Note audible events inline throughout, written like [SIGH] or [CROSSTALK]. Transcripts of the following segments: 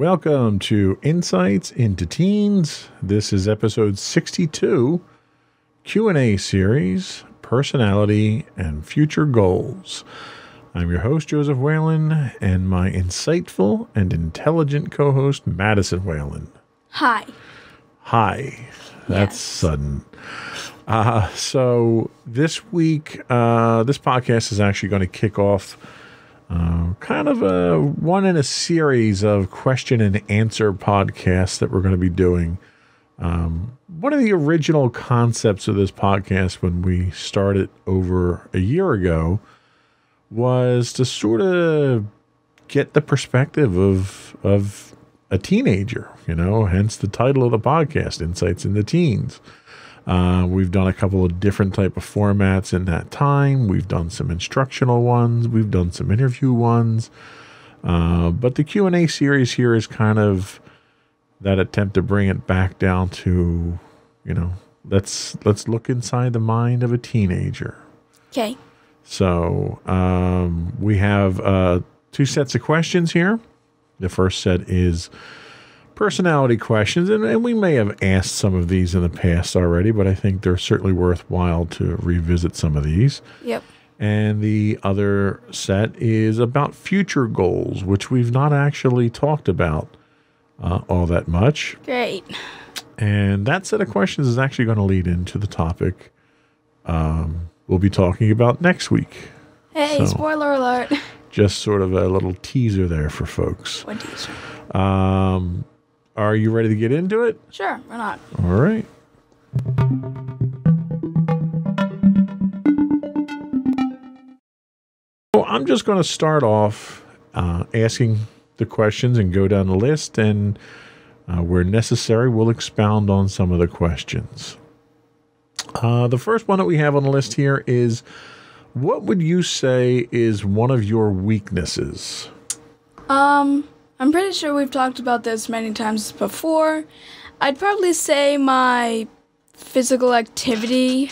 Welcome to Insights into Teens. This is episode 62, Q&A series, Personality and Future Goals. I'm your host Joseph Whalen and my insightful and intelligent co-host Madison Whalen. Hi. Hi. That's Yes. sudden. Uh, so this week, uh, this podcast is actually going to kick off uh, kind of a one in a series of question and answer podcasts that we're going to be doing. Um, one of the original concepts of this podcast when we started over a year ago was to sort of get the perspective of of a teenager, you know, hence the title of the podcast, Insights into Teens. Uh, we've done a couple of different type of formats in that time. We've done some instructional ones. We've done some interview ones. Uh, but the Q and A series here is kind of that attempt to bring it back down to, you know, let's let's look inside the mind of a teenager. Okay. So um, we have uh, two sets of questions here. The first set is personality questions, and, and we may have asked some of these in the past already, but I think they're certainly worthwhile to revisit some of these. Yep. And the other set is about future goals, which we've not actually talked about uh, all that much. Great. And that set of questions is actually going to lead into the topic um, we'll be talking about next week. Hey, So- spoiler alert. [LAUGHS] Just sort of a little teaser there for folks. You say? Um, are you ready to get into it? Sure, why not? All right. So I'm just going to start off uh, asking the questions and go down the list, and uh, where necessary, we'll expound on some of the questions. Uh, the first one that we have on the list here is what would you say is one of your weaknesses? Um, I'm pretty sure we've talked about this many times before. I'd probably say my physical activity.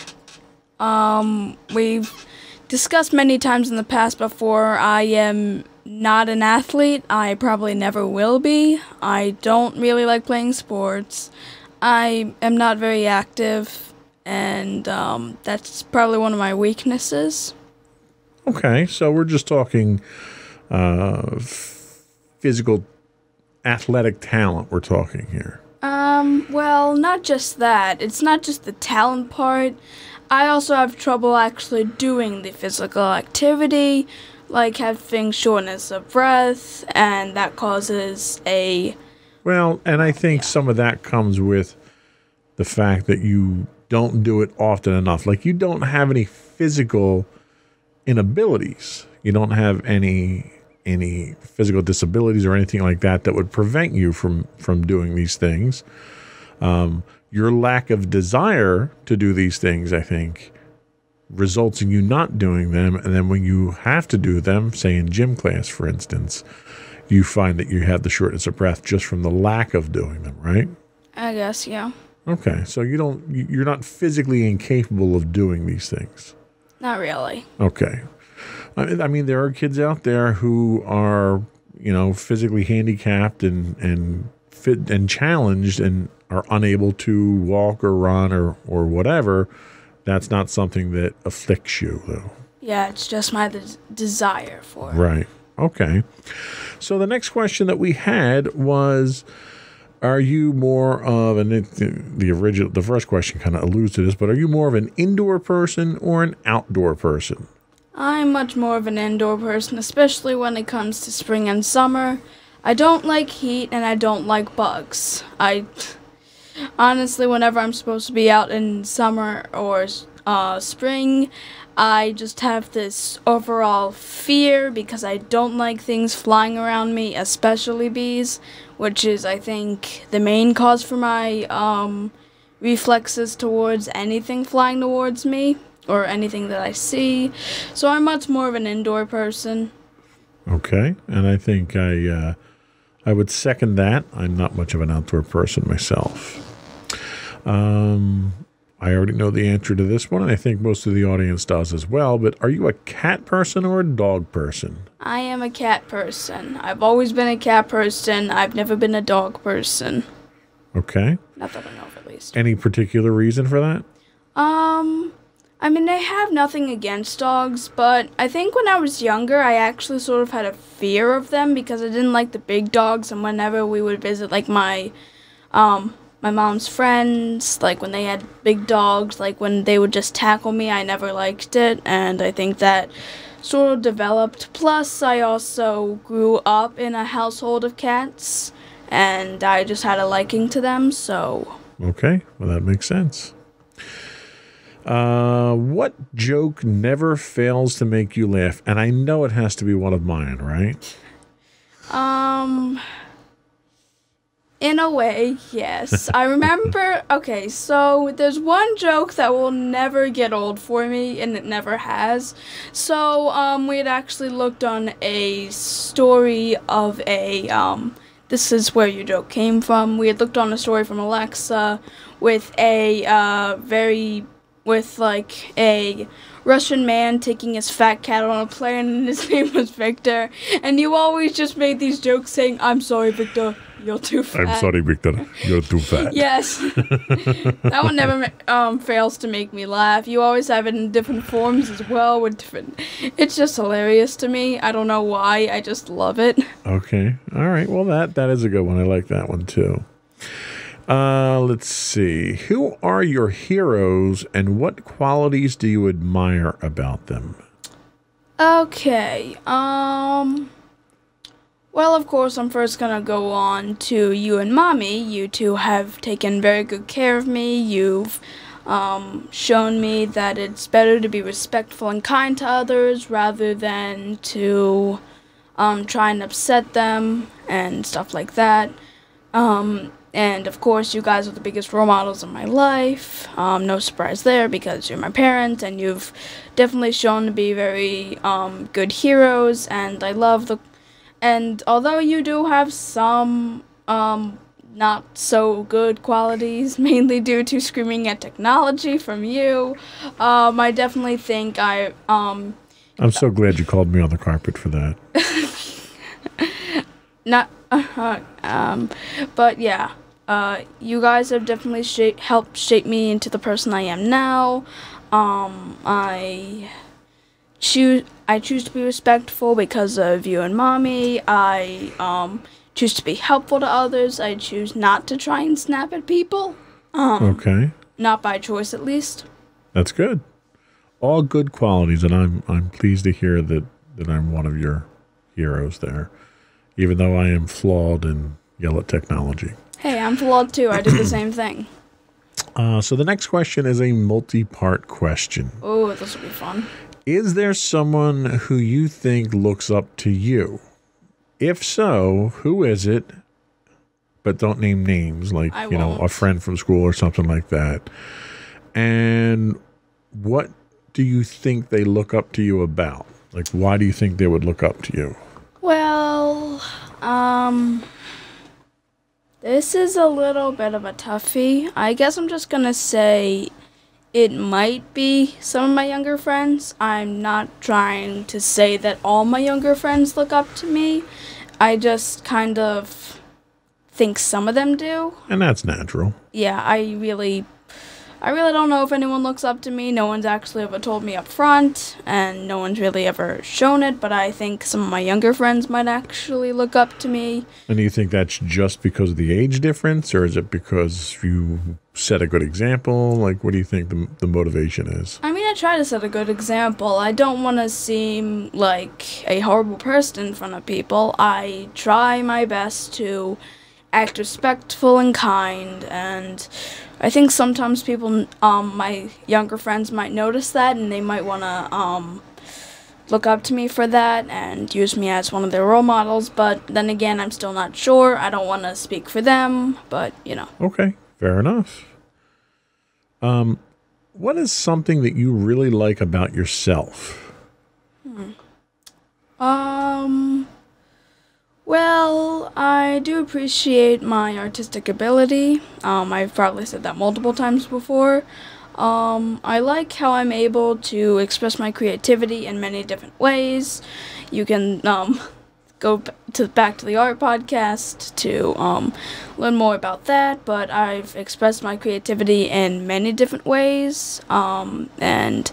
Um, we've discussed many times in the past before. I am not an athlete. I probably never will be. I don't really like playing sports. I am not very active, and um, that's probably one of my weaknesses. Okay, so we're just talking uh, physical, athletic talent. We're talking here. Um, well, not just that. It's not just the talent part. I also have trouble actually doing the physical activity, like having shortness of breath, and that causes a. Well, and I think some of that comes with the fact that you don't do it often enough. Like you don't have any physical inabilities. You don't have any any physical disabilities or anything like that that would prevent you from from doing these things. Um, your lack of desire to do these things, I think, results in you not doing them. And then when you have to do them, say in gym class, for instance, you find that you have the shortness of breath just from the lack of doing them, right? I guess, yeah. Okay, so you don't you- you're not physically incapable of doing these things. Not really. Okay. I I mean, there are kids out there who are, you know, physically handicapped and and fit and challenged and are unable to walk or run or or whatever. That's not something that afflicts you, though. Yeah, it's just my des- desire for it. Right. Okay. So the next question that we had was are you more of an the original the first question kind of alludes to this, but are you more of an indoor person or an outdoor person? I'm much more of an indoor person, especially when it comes to spring and summer. I don't like heat and I don't like bugs. I honestly, whenever I'm supposed to be out in summer or uh, spring, I just have this overall fear because I don't like things flying around me, especially bees, which is, I think, the main cause for my um, reflexes towards anything flying towards me or anything that I see. So I'm much more of an indoor person. Okay, and I think I uh, I would second that. I'm not much of an outdoor person myself. Um, I already know the answer to this one, and I think most of the audience does as well. But are you a cat person or a dog person? I am a cat person. I've always been a cat person. I've never been a dog person. Okay. Not that I know of, at least. Any particular reason for that? Um, I mean, I have nothing against dogs, but I think when I was younger, I actually sort of had a fear of them because I didn't like the big dogs, and whenever we would visit, like my, um, my mom's friends, like when they had big dogs, like when they would just tackle me, I never liked it, and I think that sort of developed. Plus, I also grew up in a household of cats, and I just had a liking to them, so. Okay, well, that makes sense. Uh, what joke never fails to make you laugh? And I know it has to be one of mine, right? Um, in a way, yes. I [LAUGHS] remember. Okay, so there's one joke that will never get old for me, and it never has. So, um, we had actually looked on a story of a um. This is where your joke came from. We had looked on a story from Alexa with a uh, very with like a Russian man taking his fat cat on a plane, and his [LAUGHS] name was Victor. And you always just made these jokes saying, "I'm sorry, Victor, you're too fat." I'm sorry, Victor. You're too fat. [LAUGHS] Yes, [LAUGHS] that one never um, fails to make me laugh. You always have it in different forms as well with different. It's just hilarious to me. I don't know why. I just love it. Okay. All right. Well, that that is a good one. I like that one too. Uh, let's see. Who are your heroes, and what qualities do you admire about them? Okay. Um. Well, of course, I'm first gonna go on to you and mommy. You two have taken very good care of me. You've um, shown me that it's better to be respectful and kind to others rather than to um, try and upset them and stuff like that. Um, and of course, you guys are the biggest role models in my life. Um, no surprise there because you're my parents and you've definitely shown to be very um, good heroes. And I love the. And although you do have some um, not so good qualities, [LAUGHS] mainly due to screaming at technology from you, um, I definitely think I. Um, I'm so glad you called me on the carpet for that. [LAUGHS] not [LAUGHS] um but yeah uh you guys have definitely shape, helped shape me into the person i am now. Um i choose i choose to be respectful because of you and mommy. I um choose to be helpful to others. I choose not to try and snap at people. Um Okay. not by choice at least. That's good. All good qualities, and I'm I'm pleased to hear that that I'm one of your heroes there, even though I am flawed and yell at technology. hey i'm flawed too i did the same thing [CLEARS THROAT] Uh, so the next question is a multi-part question. oh this will be fun Is there someone who you think looks up to you? If so, who is it? But don't name names, like I you know, a friend from school or something like that. And what do you think they look up to you about? Like, why do you think they would look up to you? Well, um, this is a little bit of a toughie. I guess I'm just gonna say it might be some of my younger friends. I'm not trying to say that all my younger friends look up to me. I just kind of think some of them do. And that's natural. Yeah, I really I really don't know if anyone looks up to me. No one's actually ever told me up front, and no one's really ever shown it, but I think some of my younger friends might actually look up to me. And do you think that's just because of the age difference, or is it because you set a good example? Like, what do you think the, the motivation is? I mean, I try to set a good example. I don't want to seem like a horrible person in front of people. I try my best to act respectful and kind, and I think sometimes people, um, my younger friends might notice that, and they might want to, um, look up to me for that and use me as one of their role models. But then again, I'm still not sure. I don't want to speak for them, but you know. Okay, fair enough. Um, what is something that you really like about yourself? Um. Well, I do appreciate my artistic ability. Um, I've probably said that multiple times before. Um, I like how I'm able to express my creativity in many different ways. You can um, [LAUGHS] go to back to the art podcast to um, learn more about that. But I've expressed my creativity in many different ways, um, and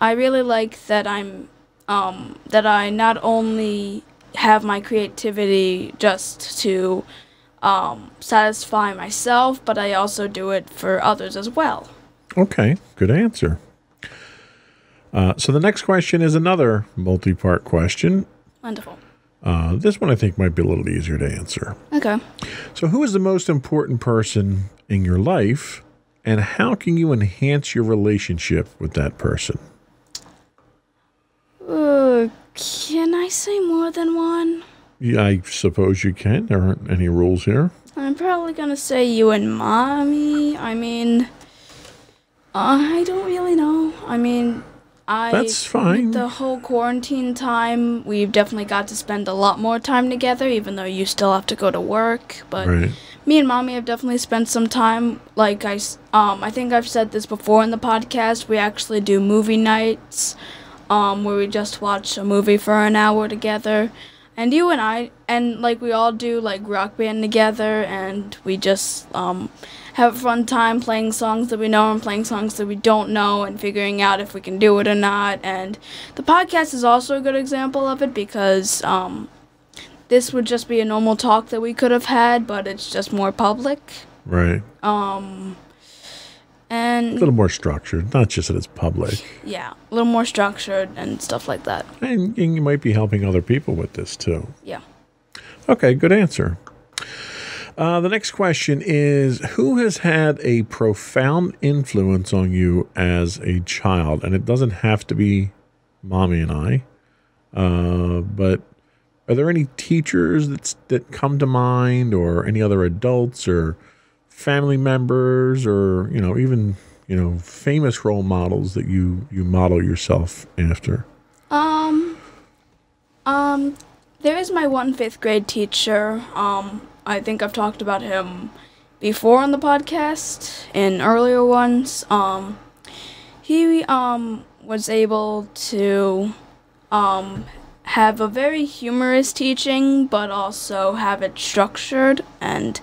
I really like that I'm um, that I not only have my creativity just to um, satisfy myself, but I also do it for others as well. Okay, good answer. Uh, so the next question is another multi part question. Wonderful. Uh, this one I think might be a little easier to answer. Okay. So, who is the most important person in your life, and how can you enhance your relationship with that person? Uh, can I say more than one? Yeah, I suppose you can. There aren't any rules here. I'm probably gonna say you and mommy. I mean, I don't really know. I mean, I That's fine. the whole quarantine time, we've definitely got to spend a lot more time together, even though you still have to go to work. But Right. me and mommy have definitely spent some time. Like I, um, I think I've said this before in the podcast. We actually do movie nights, um, where we just watch a movie for an hour together. And you and I, and like we all do, like rock band together, and we just um, have a fun time playing songs that we know and playing songs that we don't know, and figuring out if we can do it or not. And the podcast is also a good example of it because um, this would just be a normal talk that we could have had, but it's just more public. Right. Um, A little more structured, not just that it's public. yeah, a little more structured and stuff like that. And, and you might be helping other people with this too. Yeah. Okay, good answer. Uh, the next question is Who has had a profound influence on you as a child? And it doesn't have to be mommy and I, uh, but are there any teachers that's, that come to mind, or any other adults, or family members, or you know, even you know, famous role models that you you model yourself after? Um, um, there is my one fifth grade teacher. Um, I think I've talked about him before on the podcast in earlier ones. Um, he um was able to um have a very humorous teaching, but also have it structured and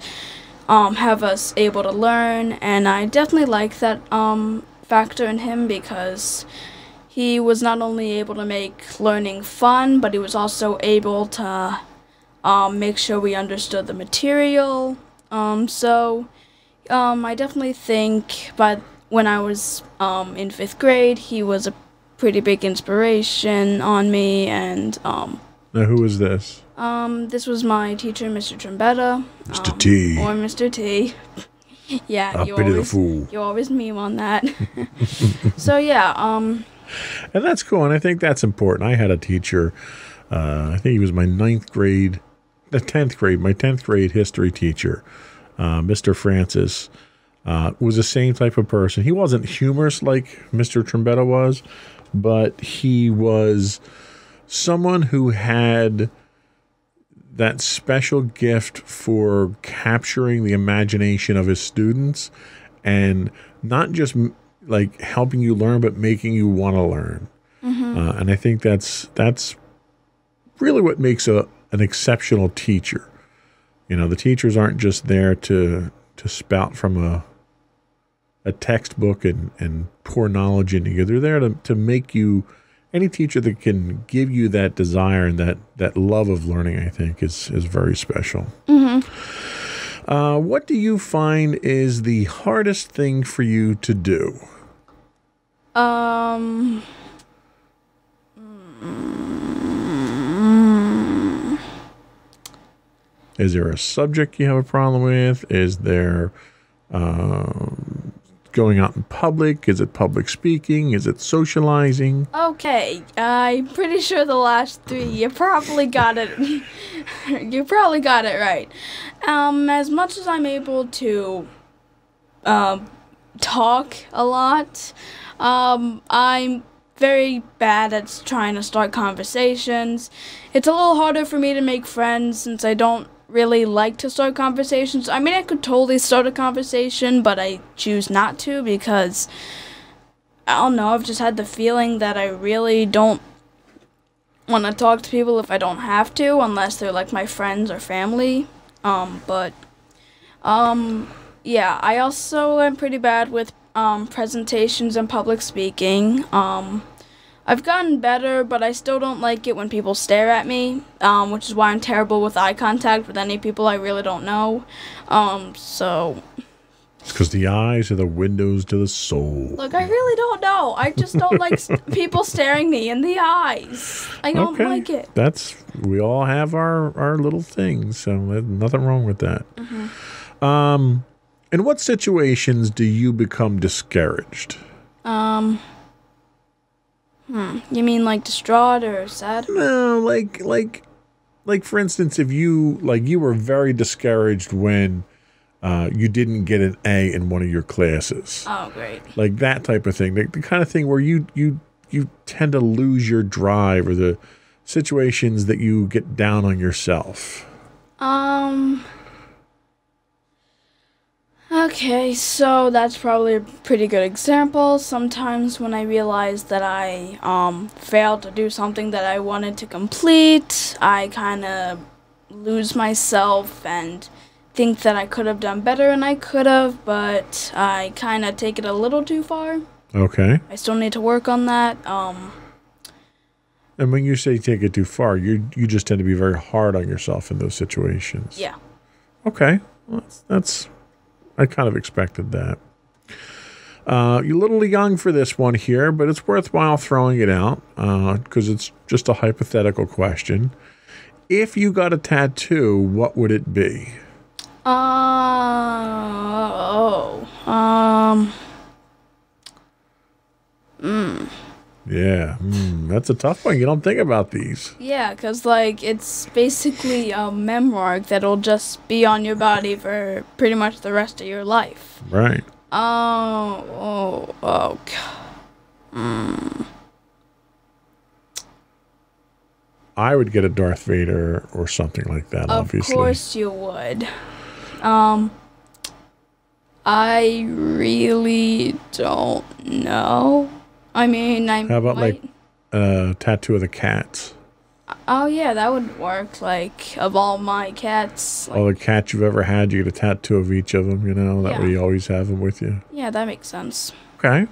um have us able to learn. And I definitely like that um factor in him because he was not only able to make learning fun, but he was also able to um, make sure we understood the material. Um, so um, I definitely think, but when I was um, in fifth grade, he was a pretty big inspiration on me, and Now, who is this? Um, this was my teacher, Mr. Trombetta. Mr. um, T. Or Mr. T. [LAUGHS] yeah, you of the always, fool. you always meme on that. [LAUGHS] so yeah, um, And that's cool. And I think that's important. I had a teacher, uh, I think he was my ninth grade, the 10th grade, my 10th grade history teacher, uh, Mr. Francis, uh, was the same type of person. He wasn't humorous like Mr. Trombetta was, but he was someone who had that special gift for capturing the imagination of his students and not just like helping you learn but making you want to learn uh, and i think that's that's really what makes a an exceptional teacher. You know the teachers aren't just there to to spout from a a textbook and, and pour knowledge into you. They're there to, to make you any teacher that can give you that desire and that, that love of learning, I think, is, is very special. Uh, what do you find is the hardest thing for you to do? Um. Is there a subject you have a problem with? Is there um, going out in public? Is it public speaking? Is it socializing? Okay, I'm pretty sure the last three you probably got it. [LAUGHS] you probably got it right. Um, as much as I'm able to, um, talk a lot, um, I'm very bad at trying to start conversations. It's a little harder for me to make friends since I don't really like to start conversations. I mean, I could totally start a conversation, but I choose not to because I don't know. I've just had the feeling that I really don't want to talk to people if I don't have to, unless they're like my friends or family. Um, but um, yeah, I also am pretty bad with um, presentations and public speaking. Um, I've gotten better, but I still don't like it when people stare at me, um, which is why I'm terrible with eye contact with any people I really don't know. Um, so, It's because the eyes are the windows to the soul. look, I really don't know. I just don't like [LAUGHS] people staring me in the eyes. I don't like it. That's we all have our our little things, so nothing wrong with that. Um, in what situations do you become discouraged? Um, hmm, you mean like distraught or sad? No, like like like for instance, if you like you were very discouraged when uh, you didn't get an A in one of your classes, Oh, great. like that type of thing, the, the kind of thing where you you you tend to lose your drive or the situations that you get down on yourself. Um. Okay, so that's probably a pretty good example. Sometimes when I realize that I um failed to do something that I wanted to complete, I kind of lose myself and think that I could have done better and I could have, but I kind of take it a little too far. Okay. I still need to work on that. Um And when you say take it too far, you you just tend to be very hard on yourself in those situations. yeah. Okay, well, that's, that's I kind of expected that. Uh, you're a little young for this one here, but it's worthwhile throwing it out because it's just a hypothetical question. If you got a tattoo, what would it be? Uh, oh. Um Yeah, mm, that's a tough one. You don't think about these. Yeah, because, like, it's basically a memoir that'll just be on your body for pretty much the rest of your life. Right. Oh, oh, oh. God. I would get a Darth Vader or something like that, Of obviously. course you would. Um, I really don't know. I mean, I How about, might- like- Uh, tattoo of the cats. Oh yeah, that would work. Like of all my cats. Like, All the cats you've ever had, you get a tattoo of each of them, you know? That Yeah. way you always have them with you. yeah, that makes sense. Okay.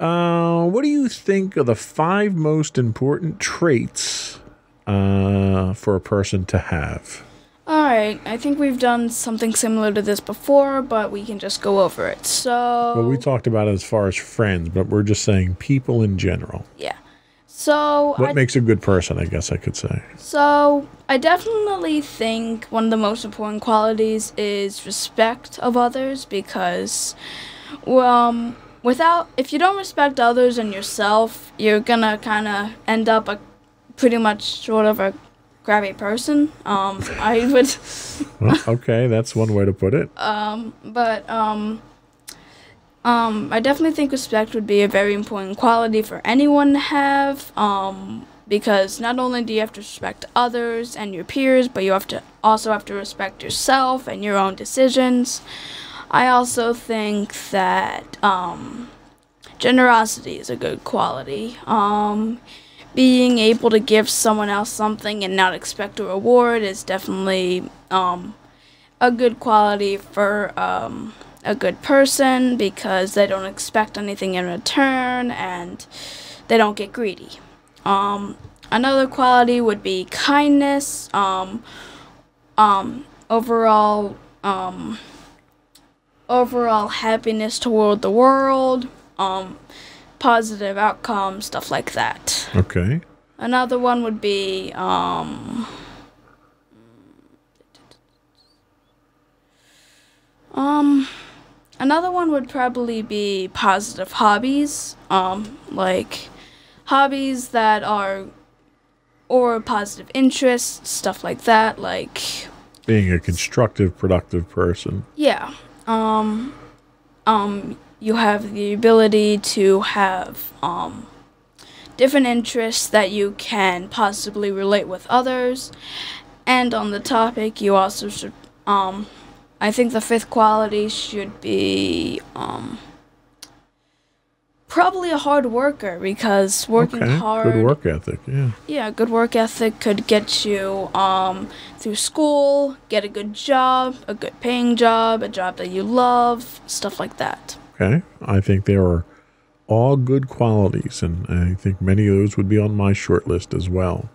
Uh, what do you think are the five most important traits uh, for a person to have? All right, I think we've done something similar to this before, but we can just go over it. So, Well, we talked about it as far as friends, but we're just saying people in general. yeah. So, What I, makes a good person, I guess I could say. so I definitely think one of the most important qualities is respect of others because, um, without if you don't respect others and yourself, you're gonna kind of end up a pretty much sort of a grabby person. Um, I would. Well, okay, that's one way to put it. [LAUGHS] Um, but um, um, I definitely think respect would be a very important quality for anyone to have. Um, because not only do you have to respect others and your peers, but you have to also have to respect yourself and your own decisions. I also think that um, generosity is a good quality. Um, being able to give someone else something and not expect a reward is definitely um, a good quality for um, a good person because they don't expect anything in return and they don't get greedy. Um, another quality would be kindness. Um, um, overall, um, overall happiness toward the world. Positive outcome, stuff like that. Okay. Another one would be um um another one would probably be positive hobbies. Um like hobbies that are or positive interests, stuff like that, like Being a constructive, productive person. yeah. Um um you have the ability to have um different interests that you can possibly relate with others. And on the topic, you also should um I think the fifth quality should be um probably a hard worker because working okay. hard Good work ethic. Yeah. yeah, good work ethic could get you um, through school, get a good job, a good paying job, a job that you love, stuff like that. Okay. I think they are all good qualities, and I think many of those would be on my short list as well.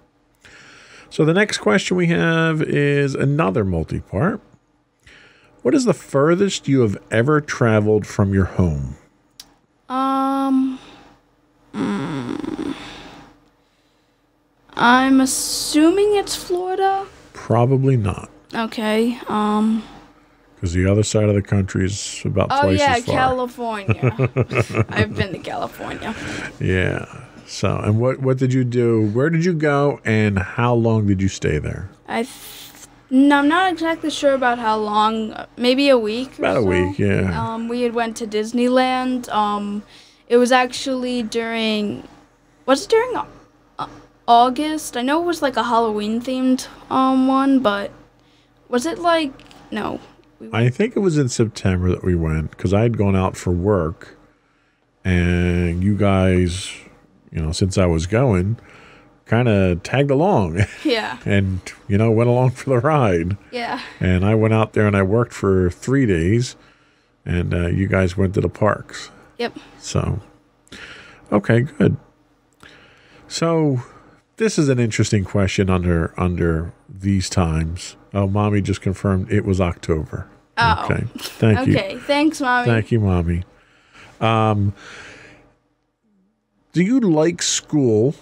So the next question we have is another multi part. What is the furthest you have ever traveled from your home? Um, mm, I'm assuming it's Florida. Probably not, Okay. Um. Because the other side of the country is about Oh twice yeah, as far. California. [LAUGHS] [LAUGHS] I've been to California. yeah. So, and what what did you do? Where did you go, and how long did you stay there? I. Th- no, I'm not exactly sure about how long. Maybe a week. or About a so. week, yeah. Um, we had went to Disneyland. Um, it was actually during. Was it during uh, August? I know it was like a Halloween themed um one, but was it like no? We I think it was in September that we went because I had gone out for work, and you guys, you know, since I was going, kind of tagged along [LAUGHS] yeah, and you know went along for the ride. yeah, And I went out there and I worked for three days, and uh, you guys went to the parks. yep. So, okay, good. So, this is an interesting question under under these times. Oh, mommy just confirmed it was October. Oh. Okay, thank you. Okay, thanks, mommy. Thank you, mommy. Um, do you like school?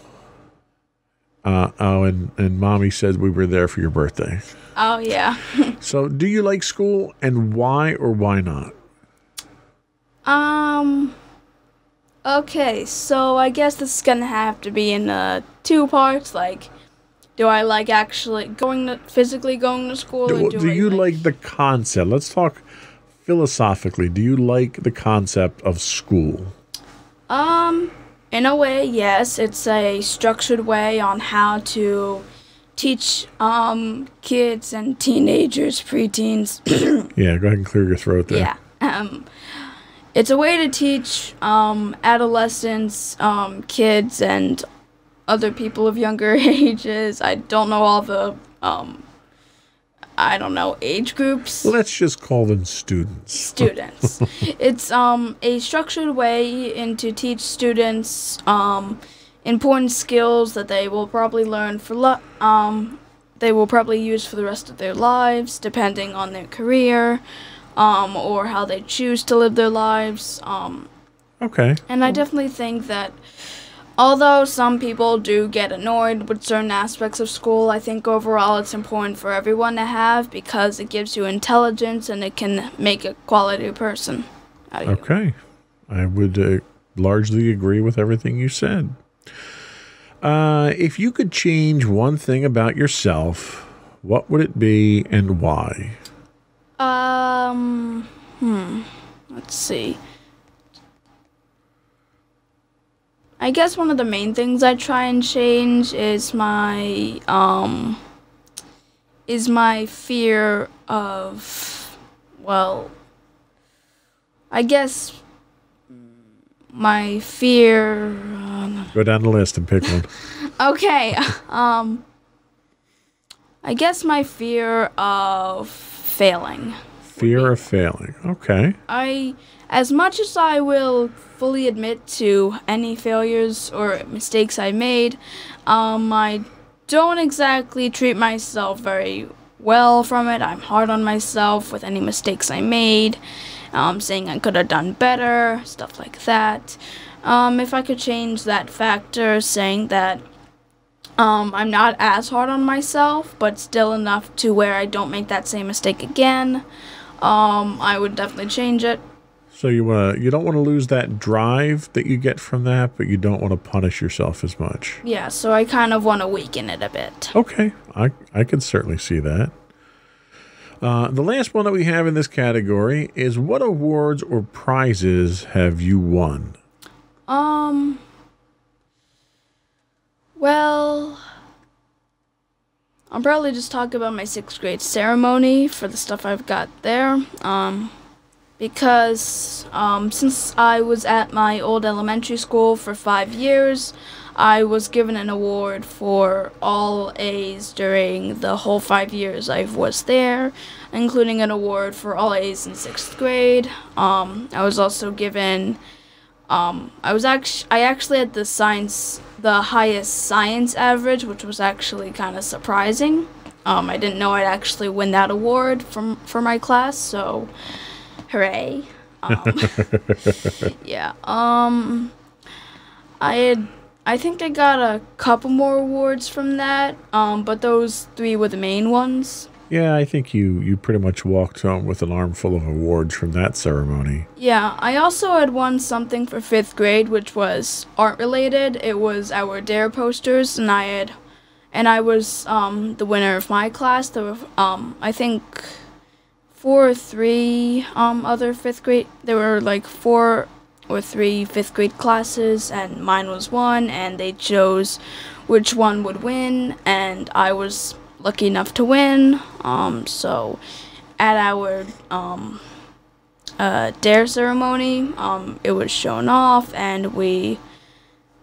Uh, oh, and, and mommy said we were there for your birthday. Oh yeah. [LAUGHS] So, do you like school and why or why not? Um. Okay, so I guess this is gonna have to be in uh, two parts. Like, do I like actually going to physically going to school? or Do, do I you like the concept? Let's talk philosophically. Do you like the concept of school? Um, in a way, yes. It's a structured way on how to teach um kids and teenagers, preteens. [COUGHS] Yeah, go ahead and clear your throat there. yeah. Um, it's a way to teach um adolescents, um kids, and other people of younger [LAUGHS] ages. I don't know all the um. I don't know age groups. Let's just call them students. [LAUGHS] students. it's um a structured way in to teach students um important skills that they will probably learn for lo- um they will probably use for the rest of their lives depending on their career um or how they choose to live their lives um Okay. and I definitely think that although some people do get annoyed with certain aspects of school, I think overall it's important for everyone to have because it gives you intelligence and it can make a quality person out of you. Okay. I would uh, largely agree with everything you said. Uh, if you could change one thing about yourself, what would it be and why? Um, hmm. Let's see. I guess one of the main things I try and change is my um is my fear of well I guess my fear um, Go down the list and pick one. [LAUGHS] Okay. Um I guess my fear of failing. Fear of failing. Okay. I, as much as I will fully admit to any failures or mistakes I made, um, I don't exactly treat myself very well from it. I'm hard on myself with any mistakes I made, um, saying I could have done better, stuff like that. Um, if I could change that factor, saying that um, I'm not as hard on myself, but still enough to where I don't make that same mistake again. Um, I would definitely change it. So you want to you don't want to lose that drive that you get from that, but you don't want to punish yourself as much. Yeah, so I kind of want to weaken it a bit. Okay, I I can certainly see that. Uh, the last one that we have in this category is what awards or prizes have you won? Um. Well, I'll probably just talk about my sixth grade ceremony for the stuff I've got there. Um, because um, since I was at my old elementary school for five years, I was given an award for all A's during the whole five years I was there, including an award for all A's in sixth grade. Um, I was also given um, I was actually I actually had the science the highest science average, which was actually kind of surprising. Um, I didn't know I'd actually win that award from for my class, so hooray! Um, [LAUGHS] yeah. Um, I had I think I got a couple more awards from that, um, but those three were the main ones. Yeah, I think you you pretty much walked home with an armful of awards from that ceremony. Yeah, I also had won something for fifth grade, which was art related. It was our DARE posters, and I had, and I was um, the winner of my class. There were um, I think four or three um, other fifth grade. There were like four or three fifth grade classes, and mine was one, and they chose which one would win, and I was lucky enough to win. Um, so at our um, uh, DARE ceremony, um, it was shown off, and we,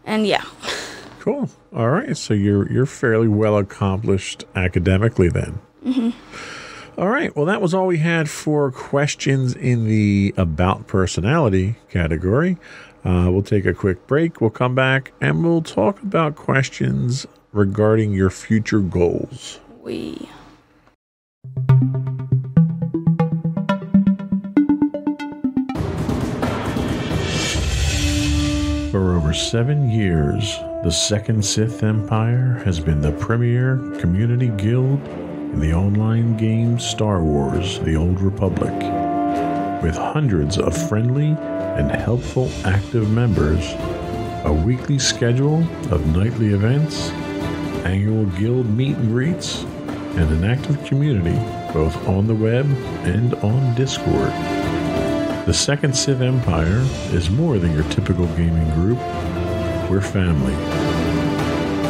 and yeah. [LAUGHS] Cool. All right. So you're you're fairly well accomplished academically then. Mm-hmm. All right. Well, that was all we had for questions in the about personality category. Uh, we'll take a quick break. We'll come back and we'll talk about questions regarding your future goals we For over seven years, the Second Sith Empire has been the premier community guild the online game Star Wars The Old Republic. With hundreds of friendly and helpful active members, a weekly schedule of nightly events, annual guild meet and greets, and an active community both on the web and on Discord. The Second Sith Empire is more than your typical gaming group. We're family.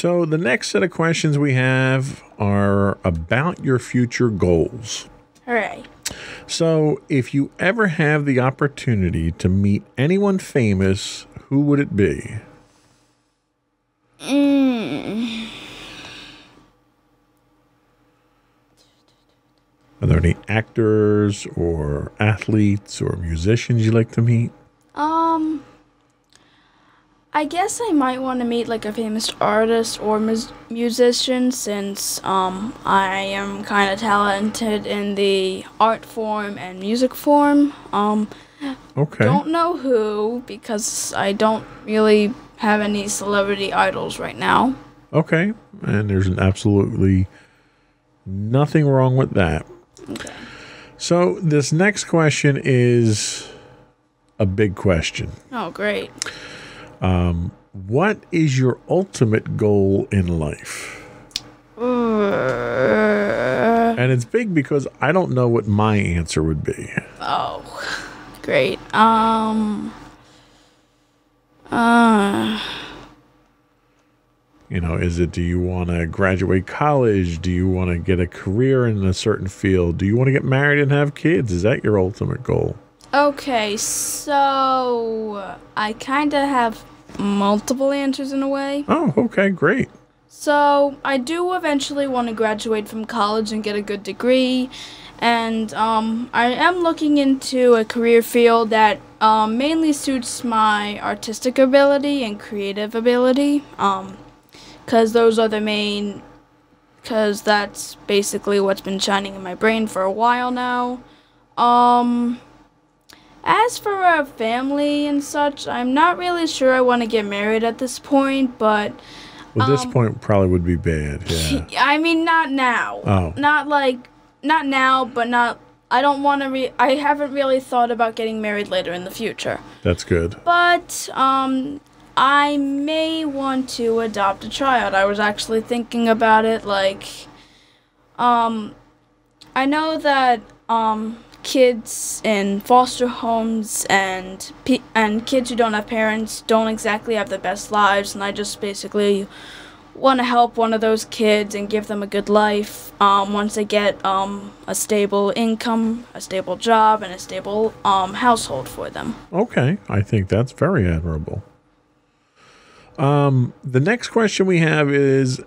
So, the next set of questions we have are about your future goals. All right. So, if you ever have the opportunity to meet anyone famous, who would it be? Mm. Are there any actors or athletes or musicians you like to meet? Um, I guess I might want to meet like a famous artist or mus- musician since um I am kind of talented in the art form and music form. Um, Okay. don't know who because I don't really have any celebrity idols right now. Okay. And there's an absolutely nothing wrong with that. Okay. So, this next question is a big question. Oh, great. What is your ultimate goal in life? Uh, And it's big because I don't know what my answer would be. Oh, great. Um. Uh. You know, is it do you want to graduate college? Do you want to get a career in a certain field? Do you want to get married and have kids? Is that your ultimate goal? Okay, so I kind of have multiple answers in a way. Oh, okay, great. So I do eventually want to graduate from college and get a good degree, and um, I am looking into a career field that um, mainly suits my artistic ability and creative ability. Um, because those are the main. Because that's basically what's been shining in my brain for a while now. Um. As for a family and such, I'm not really sure I want to get married at this point, but Well, this Um, point probably would be bad. [LAUGHS] Yeah. I mean, not now. Oh. Not like, not now, but not. I don't want to. Re- I haven't really thought about getting married later in the future. That's good. But um, I may want to adopt a child. I was actually thinking about it. Like, um, I know that um kids in foster homes and pe- and kids who don't have parents don't exactly have the best lives, and I just basically want to help one of those kids and give them a good life um, once they get um, a stable income, a stable job, and a stable um, household for them. Okay, I think that's very admirable. Um, the next question we have is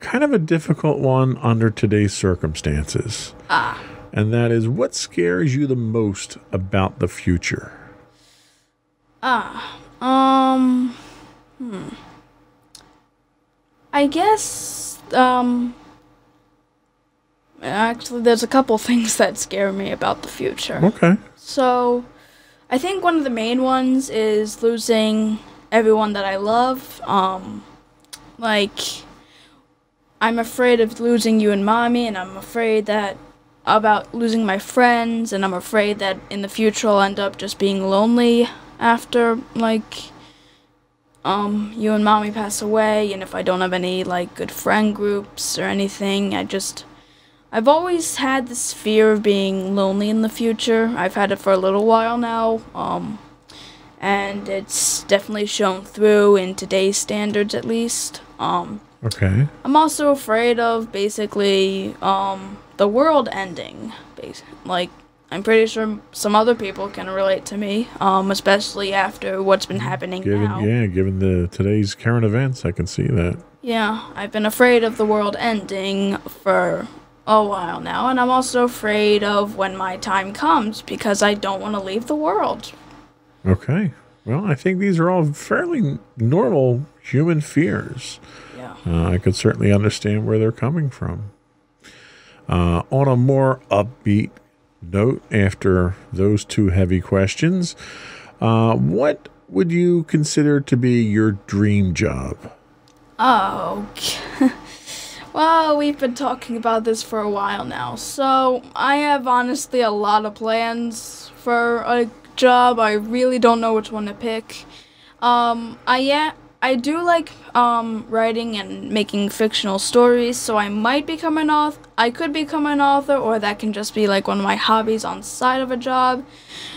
kind of a difficult one under today's circumstances. Ah. And that is what scares you the most about the future? Ah, um, hmm. I guess, um, actually, there's a couple [LAUGHS] things that scare me about the future. Okay. So, I think one of the main ones is losing everyone that I love. Um, like, I'm afraid of losing you and mommy, and I'm afraid that about losing my friends, and I'm afraid that in the future I'll end up just being lonely after, like, um, you and mommy pass away, and if I don't have any, like, good friend groups or anything, I just. I've always had this fear of being lonely in the future. I've had it for a little while now, um, and it's definitely shown through in today's standards, at least. Um, Okay. I'm also afraid of basically um, the world ending. Like, I'm pretty sure some other people can relate to me, um, especially after what's been happening Given now. yeah, given the today's current events, I can see that. Yeah, I've been afraid of the world ending for a while now, and I'm also afraid of when my time comes because I don't want to leave the world. Okay. Well, I think these are all fairly normal human fears. Yeah. Uh, I could certainly understand where they're coming from. Uh, on a more upbeat note, after those two heavy questions, uh, what would you consider to be your dream job? Oh, [LAUGHS] well, we've been talking about this for a while now, so I have honestly a lot of plans for a job. I really don't know which one to pick. Um, I yeah, I do like um writing and making fictional stories, so I might become an author. I could become an author, or that can just be like one of my hobbies on side of a job.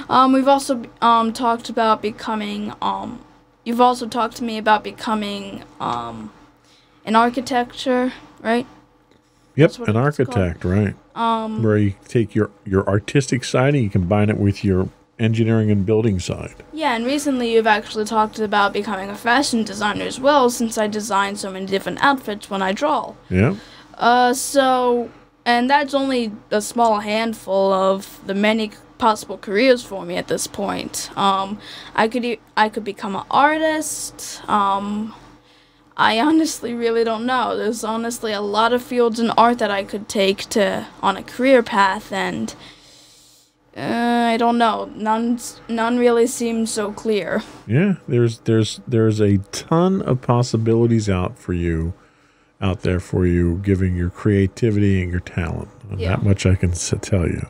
Um, we've also um talked about becoming um. You've also talked to me about becoming um in architecture, right? Yep, an it's called. architect, right? Um, Where you take your, your artistic side and you combine it with your engineering and building side. yeah, and recently you've actually talked about becoming a fashion designer as well, since I design so many different outfits when I draw. Yeah. Uh, so, and that's only a small handful of the many possible careers for me at this point. Um, I could e- I could become an artist. Um, I honestly really don't know. There's honestly a lot of fields in art that I could take to on a career path, and uh, I don't know. None none really seems so clear. Yeah, there's there's there's a ton of possibilities out for you, out there for you, giving your creativity and your talent. Yeah. That much I can tell you.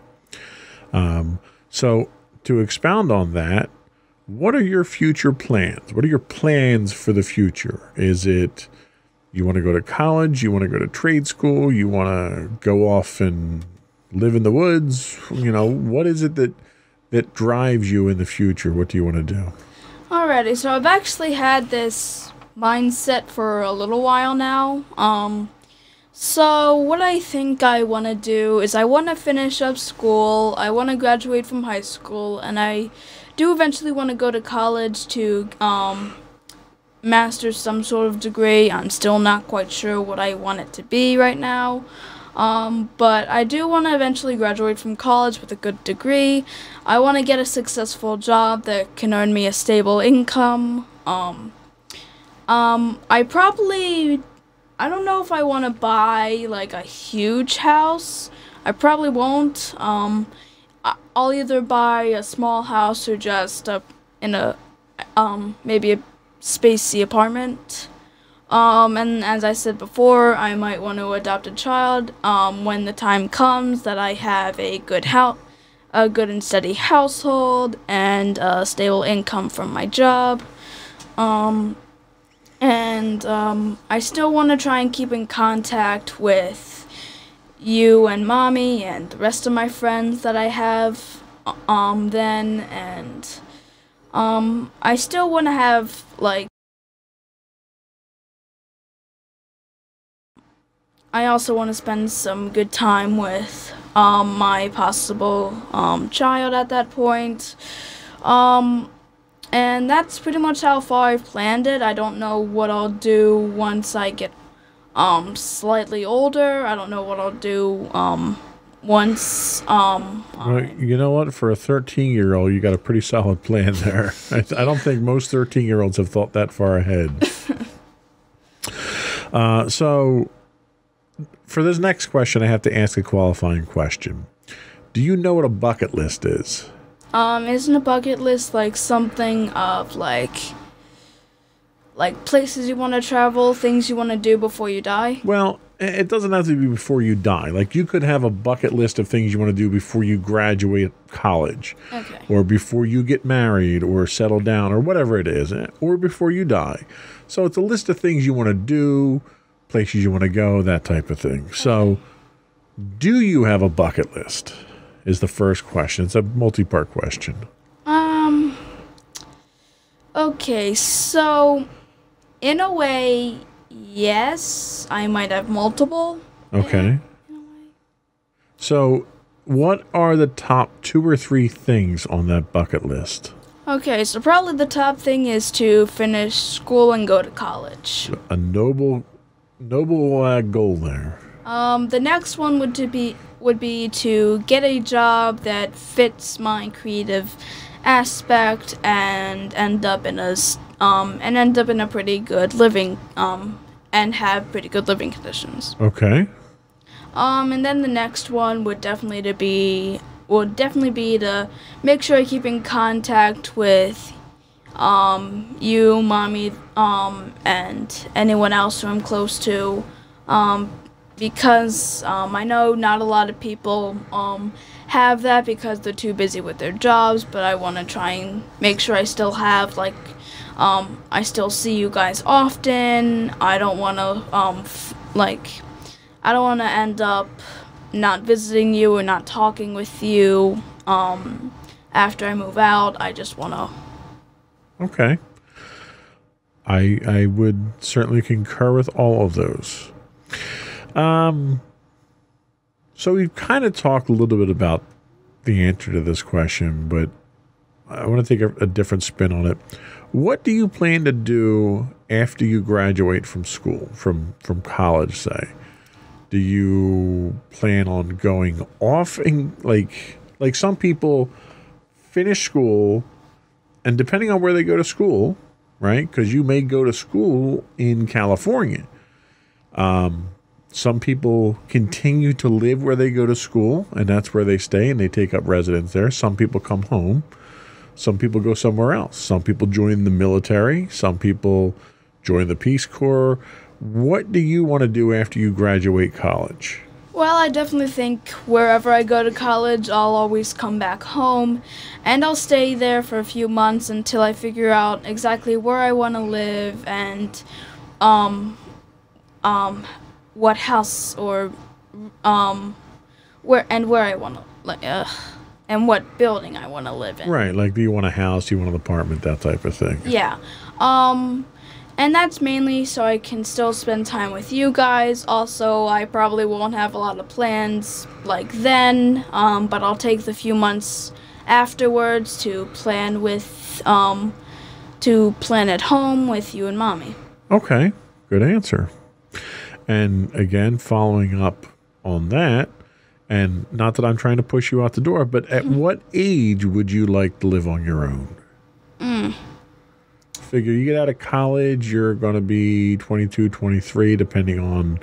Um, so to expound on that, what are your future plans? What are your plans for the future? Is it You want to go to college? You want to go to trade school? You want to go off and live in the woods? You know, what is it that that drives you in the future? What do you want to do? Alrighty, so I've actually had this mindset for a little while now. Um, so what I think I want to do is I want to finish up school. I want to graduate from high school, and I do eventually want to go to college to um, master some sort of degree. I'm still not quite sure what I want it to be right now. Um, but I do want to eventually graduate from college with a good degree. I want to get a successful job that can earn me a stable income. Um, um, I probably, I don't know if I want to buy like a huge house. I probably won't. Um, I'll either buy a small house or just a in a, um, maybe a spacey apartment. Um, and as I said before, I might want to adopt a child um, when the time comes that I have a good house, a good and steady household, and a stable income from my job. Um, and um, I still want to try and keep in contact with you and mommy and the rest of my friends that I have um, then, and um, I still want to have like. I also want to spend some good time with um, my possible um, child at that point. Um, and that's pretty much how far I've planned it. I don't know what I'll do once I get um, slightly older. I don't know what I'll do um, once. Um, Well, you know what? For a 13 year old, you got a pretty solid plan [LAUGHS] there. I, I don't think most 13 year olds have thought that far ahead. [LAUGHS] uh, so, for this next question, I have to ask a qualifying question. Do you know what a bucket list is? Um, isn't a bucket list like something of like like places you want to travel, things you want to do before you die? Well, it doesn't have to be before you die. Like, you could have a bucket list of things you want to do before you graduate college. Okay. or before you get married or settle down or whatever it is, eh, or before you die. So it's a list of things you want to do, places you want to go, that type of thing. So, do you have a bucket list? Is the first question. It's a multi part question. Um Okay, so in a way, yes, I might have multiple. Okay. So, what are the top two or three things on that bucket list? Okay, so probably the top thing is to finish school and go to college. A noble, noble uh, goal there. Um, the next one would to be would be to get a job that fits my creative aspect and end up in a s- um and end up in a pretty good living um and have pretty good living conditions. Okay. Um, and then the next one would definitely to be would definitely be to make sure I keep in contact with um you, mommy, um, and anyone else who I'm close to, um, because um, I know not a lot of people um have that because they're too busy with their jobs. But I want to try and make sure I still have like. Um, I still see you guys often. I don't want to like I don't want to end up not visiting you or not talking with you after I move out. I just want to. Okay. I I would certainly concur with all of those. Um so we've kind of talked a little bit about the answer to this question, but I want to take a, a different spin on it. What do you plan to do after you graduate from school, from from college, say? Do you plan on going off and like like some people finish school and depending on where they go to school, right? Because you may go to school in California. Um, some people continue to live where they go to school, and that's where they stay, and they take up residence there. Some people come home. Some people go somewhere else. Some people join the military. Some people join the Peace Corps. What do you want to do after you graduate college? Well, I definitely think wherever I go to college, I'll always come back home and I'll stay there for a few months until I figure out exactly where I want to live and um um what house or um where and where I want to like uh, and what building I want to live in. Right. Like, do you want a house? Do you want an apartment? That type of thing. Yeah. Um and that's mainly so I can still spend time with you guys. Also, I probably won't have a lot of plans like then, um, but I'll take the few months afterwards to plan with um to plan at home with you and mommy. Okay. Good answer. And again, following up on that, and not that I'm trying to push you out the door, but at what age would you like to live on your own? Figure you get out of college, you're going to be 22, 23, depending on,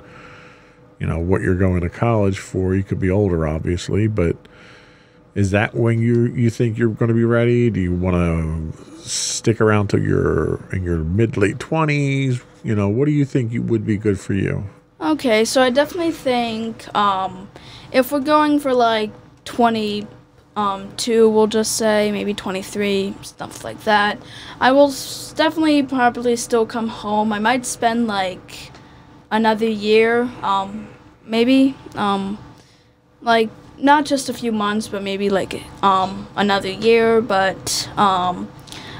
you know, what you're going to college for. You could be older, obviously, but is that when you you think you're going to be ready? Do you want to stick around till you're in your mid late 20s? You know, what do you think would be good for you? Okay, so I definitely think um, if we're going for like 22, we'll just say maybe 23, stuff like that. I will definitely probably still come home. I might spend like another year, um, maybe, um, like not just a few months, but maybe like um, another year. But um,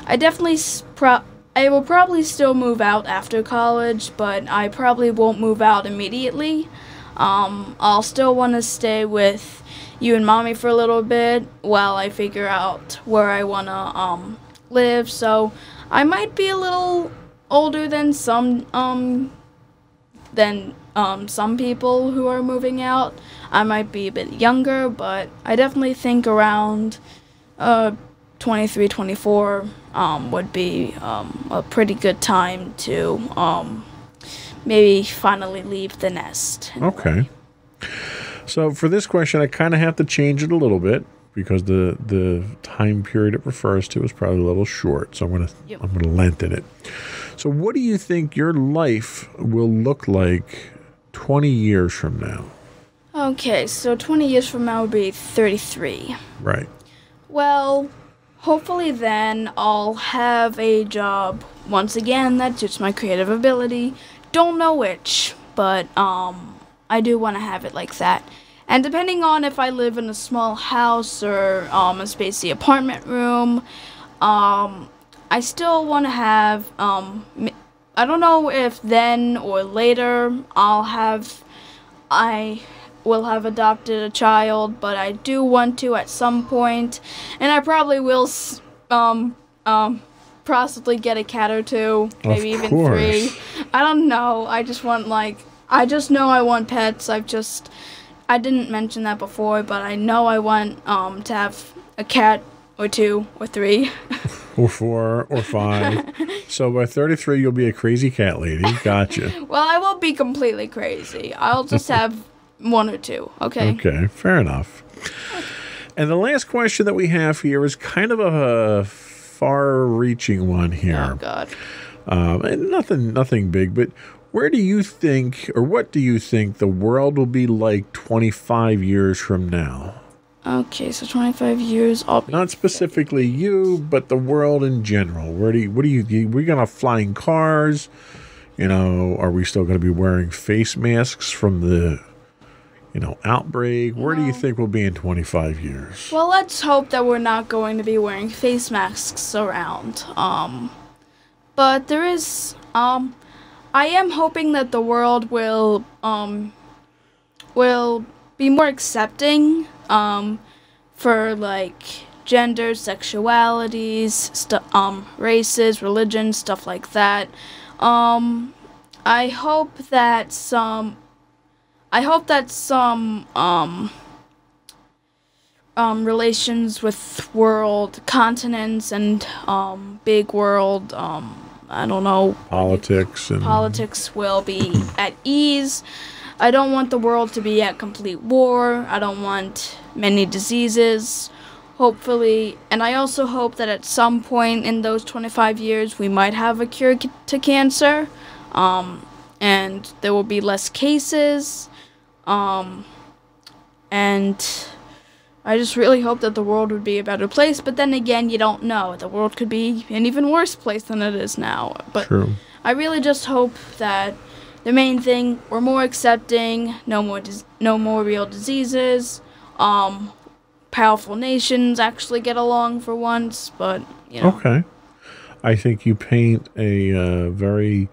I definitely pro- I will probably still move out after college, but I probably won't move out immediately. Um, I'll still want to stay with you and mommy for a little bit while I figure out where I want to um, live. So I might be a little older than some um, than um, some people who are moving out. I might be a bit younger, but I definitely think around uh, 23, 24 um, would be um, a pretty good time to um, maybe finally leave the nest. Okay. So for this question, I kind of have to change it a little bit because the the time period it refers to is probably a little short. So I'm gonna Yep. I'm gonna lengthen it. So what do you think your life will look like 20 years from now? Okay, so 20 years from now would be 33. Right. Well, hopefully then I'll have a job once again that suits my creative ability. Don't know which, but um I do want to have it like that. And depending on if I live in a small house or um a spacey apartment room, um I still want to have um I don't know if then or later I'll have I will have adopted a child, but I do want to at some point, and I probably will um um possibly get a cat or two, maybe even three. I don't know. I just want like I just know I want pets. I've just I didn't mention that before, but I know I want um to have a cat or two or three. [LAUGHS] Or four or five. [LAUGHS] so by 33, you'll be a crazy cat lady. Gotcha. [LAUGHS] well, I won't be completely crazy. I'll just have one or two. Okay. Okay, fair enough. And the last question that we have here is kind of a far-reaching one here. Oh God. Um, and nothing, nothing big, but where do you think, or what do you think, the world will be like 25 years from now? Okay, so 25 years. I'll Not specifically you, but the world in general. Where do you, what do you, you we gonna have flying cars? You know, are we still gonna be wearing face masks from the, you know, outbreak? Where do you think we'll be in 25 years? Well, let's hope that we're not going to be wearing face masks around. Um, but there is, um, I am hoping that the world will, um, will be more accepting, um, for like gender, sexualities, stu- um, races, religions, stuff like that. Um, I hope that some, I hope that some, um, um, relations with world continents and um, big world um, I don't know Politics and politics will be at ease. I don't want the world to be at complete war. I don't want many diseases. Hopefully, and I also hope that at some point in those 25 years we might have a cure to cancer. Um, and there will be less cases. Um, and I just really hope that the world would be a better place, but then again, you don't know. The world could be an even worse place than it is now. But True. I really just hope that the main thing we're more accepting, no more no more real diseases. Um, powerful nations actually get along for once, but you know. Okay. I think you paint a uh, very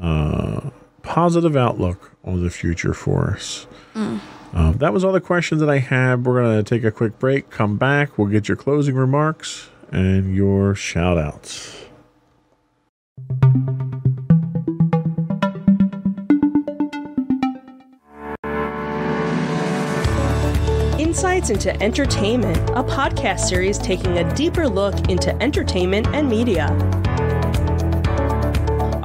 uh, positive outlook on the future for us. Uh, that was all the questions that I had. We're going to take a quick break, come back. We'll get your closing remarks and your shout outs. Insights into Entertainment, a podcast series taking a deeper look into entertainment and media.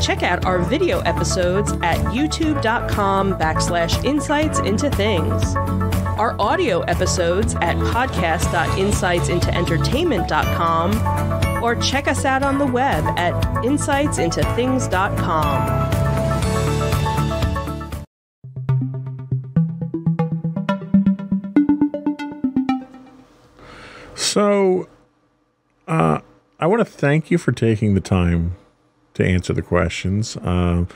Check out our video episodes at youtube.com backslash insights into things. Our audio episodes at podcast.insightsintoentertainment.com or check us out on the web at insightsintothings.com. So, uh, I want to thank you for taking the time to answer the questions. Um,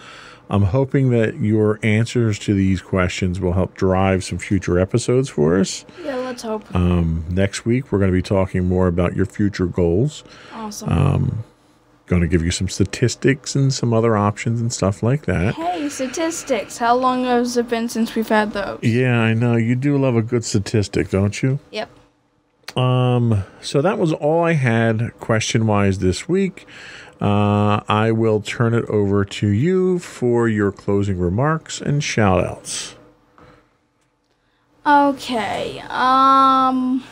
I'm hoping that your answers to these questions will help drive some future episodes for us. Yeah, let's hope. Um, next week, we're going to be talking more about your future goals. awesome. Um, going to give you some statistics and some other options and stuff like that. hey, statistics. How long has it been since we've had those? Yeah, I know. You do love a good statistic, don't you? Yep. Um, so that was all I had question wise this week. Uh, I will turn it over to you for your closing remarks and shout outs. Okay. Um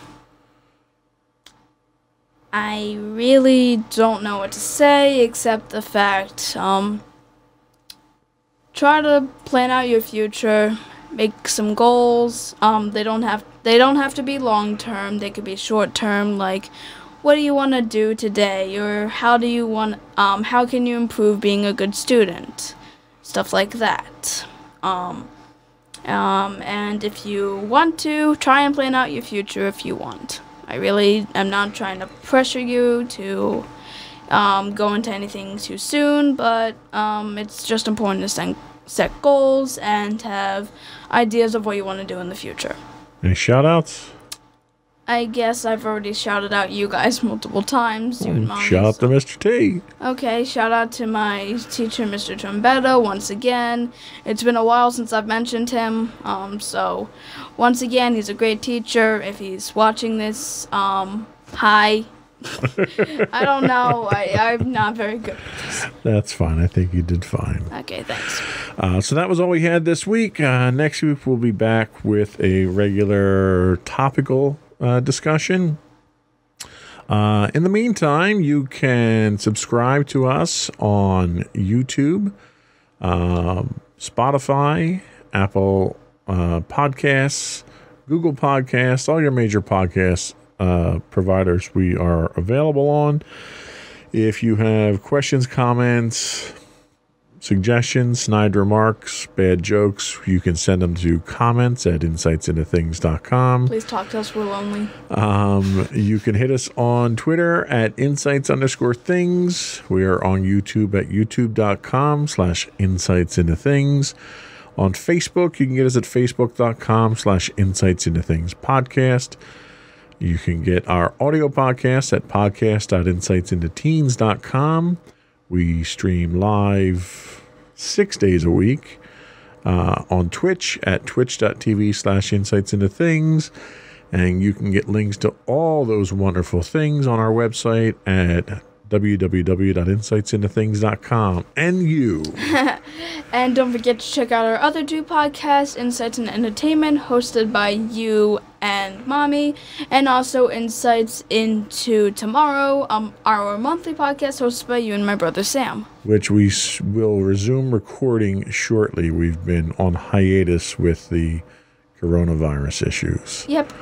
I really don't know what to say except the fact um try to plan out your future, make some goals. Um they don't have they don't have to be long term. They could be short term like what do you want to do today or how do you want um how can you improve being a good student? Stuff like that. Um um, and if you want to, try and plan out your future if you want. I really am not trying to pressure you to um, go into anything too soon, but um, it's just important to set, set goals and have ideas of what you want to do in the future. Any shout outs? I guess I've already shouted out you guys multiple times. Mommy, Shout out to Mr. T. Okay, shout out to my teacher, Mr. Trombetta, once again. It's been a while since I've mentioned him, um, so once again, he's a great teacher. If he's watching this, um, hi. [LAUGHS] I don't know. I, I'm not very good. That's fine. I think you did fine. Okay, thanks. Uh, so that was all we had this week. Uh, next week, we'll be back with a regular topical uh, discussion. Uh, in the meantime, you can subscribe to us on YouTube, um, Spotify, Apple uh, Podcasts, Google Podcasts, all your major podcast uh, providers we are available on. If you have questions, comments, suggestions, snide remarks, bad jokes, you can send them to comments at insightsintothings.com. Please talk to us. We're lonely. Um, you can hit us on Twitter at insights underscore things. We are on YouTube at youtube.com slash insights into things. On Facebook, you can get us at facebook.com slash insights into things podcast. You can get our audio podcast at podcast.insightsintoteens.com. We stream live six days a week uh, on Twitch at twitch.tv slash insights into things. And you can get links to all those wonderful things on our website at www.insightsintothings.com. And you. [LAUGHS] And don't forget to check out our other two podcasts, Insights into Entertainment, hosted by you and Mommy, and also Insights into Tomorrow, um, our monthly podcast hosted by you and my brother Sam. which we s- will resume recording shortly. We've been on hiatus with the coronavirus issues. Yep.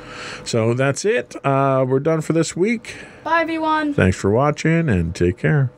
So that's it. Uh, we're done for this week. Bye, everyone. Thanks for watching and take care.